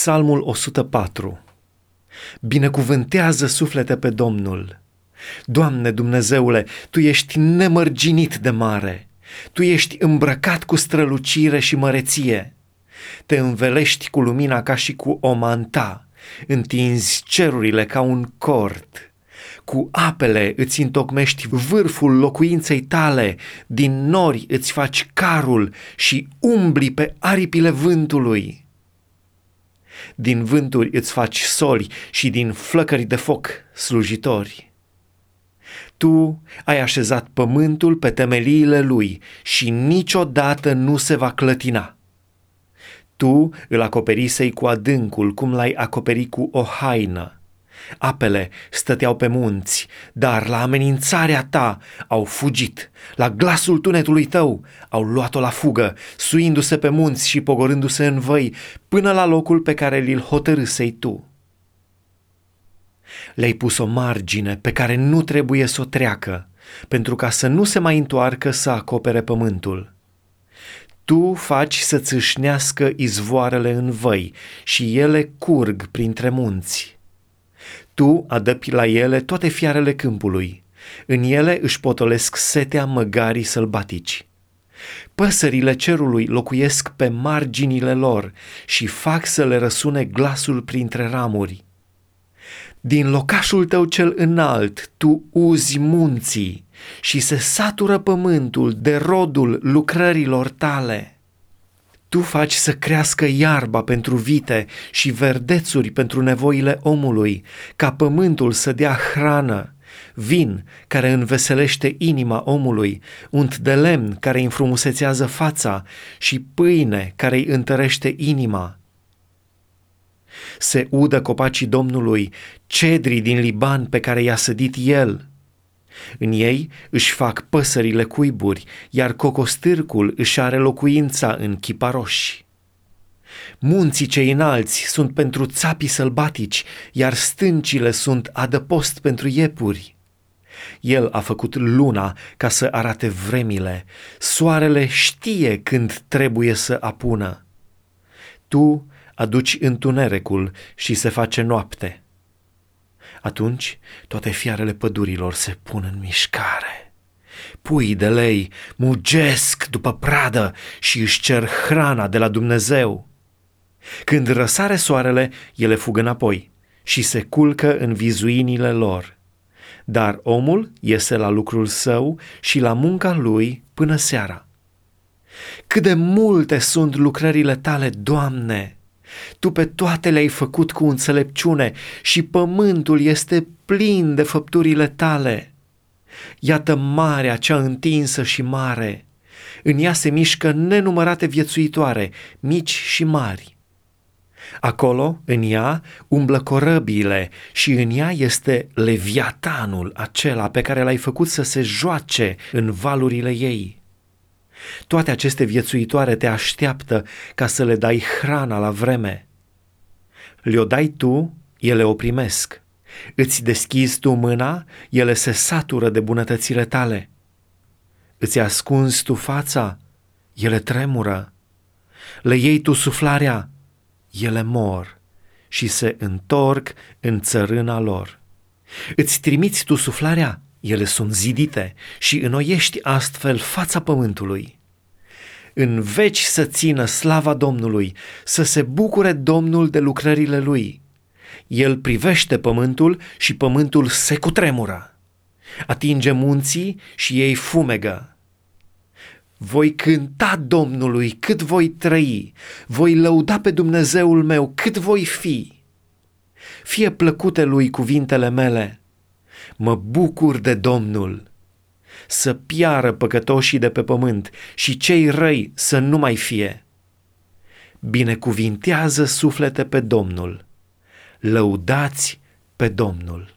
Psalmul 104 Binecuvântează suflete pe Domnul. Doamne Dumnezeule, Tu ești nemărginit de mare, Tu ești îmbrăcat cu strălucire și măreție. Te învelești cu lumina ca și cu o manta, întinzi cerurile ca un cort. Cu apele îți întocmești vârful locuinței tale, din nori îți faci carul și umbli pe aripile vântului din vânturi îți faci soli și din flăcări de foc slujitori. Tu ai așezat pământul pe temeliile lui și niciodată nu se va clătina. Tu îl acoperisei cu adâncul cum l-ai acoperit cu o haină Apele stăteau pe munți, dar la amenințarea ta au fugit. La glasul tunetului tău au luat-o la fugă, suindu-se pe munți și pogorându-se în văi, până la locul pe care li-l hotărâsei tu. Le-ai pus o margine pe care nu trebuie să o treacă, pentru ca să nu se mai întoarcă să acopere pământul. Tu faci să țâșnească izvoarele în văi și ele curg printre munți. Tu adăpi la ele toate fiarele câmpului. În ele își potolesc setea măgarii sălbatici. Păsările cerului locuiesc pe marginile lor și fac să le răsune glasul printre ramuri. Din locașul tău cel înalt tu uzi munții și se satură pământul de rodul lucrărilor tale. Tu faci să crească iarba pentru vite și verdețuri pentru nevoile omului, ca pământul să dea hrană, vin care înveselește inima omului, unt de lemn care îi înfrumusețează fața și pâine care îi întărește inima. Se udă copacii Domnului, cedrii din Liban pe care i-a sădit el – în ei își fac păsările cuiburi, iar cocostârcul își are locuința în chiparoși. Munții cei înalți sunt pentru țapii sălbatici, iar stâncile sunt adăpost pentru iepuri. El a făcut luna ca să arate vremile, soarele știe când trebuie să apună. Tu aduci întunericul și se face noapte. Atunci toate fiarele pădurilor se pun în mișcare. Pui de lei mugesc după pradă și își cer hrana de la Dumnezeu. Când răsare soarele, ele fug înapoi și se culcă în vizuinile lor. Dar omul iese la lucrul său și la munca lui până seara. Cât de multe sunt lucrările tale, Doamne! Tu pe toate le-ai făcut cu înțelepciune și pământul este plin de făpturile tale. Iată marea cea întinsă și mare. În ea se mișcă nenumărate viețuitoare, mici și mari. Acolo, în ea, umblă corăbiile și în ea este leviatanul acela pe care l-ai făcut să se joace în valurile ei. Toate aceste viețuitoare te așteaptă ca să le dai hrana la vreme. Le-o dai tu, ele o primesc. Îți deschizi tu mâna, ele se satură de bunătățile tale. Îți ascunzi tu fața, ele tremură. Le iei tu suflarea, ele mor și se întorc în țărâna lor. Îți trimiți tu suflarea, ele sunt zidite și înnoiești astfel fața pământului. În veci să țină slava Domnului, să se bucure Domnul de lucrările lui. El privește pământul și pământul se cutremură. Atinge munții și ei fumegă. Voi cânta Domnului cât voi trăi, voi lăuda pe Dumnezeul meu cât voi fi. Fie plăcute lui cuvintele mele, mă bucur de Domnul. Să piară păcătoșii de pe pământ și cei răi să nu mai fie. Binecuvintează suflete pe Domnul. Lăudați pe Domnul.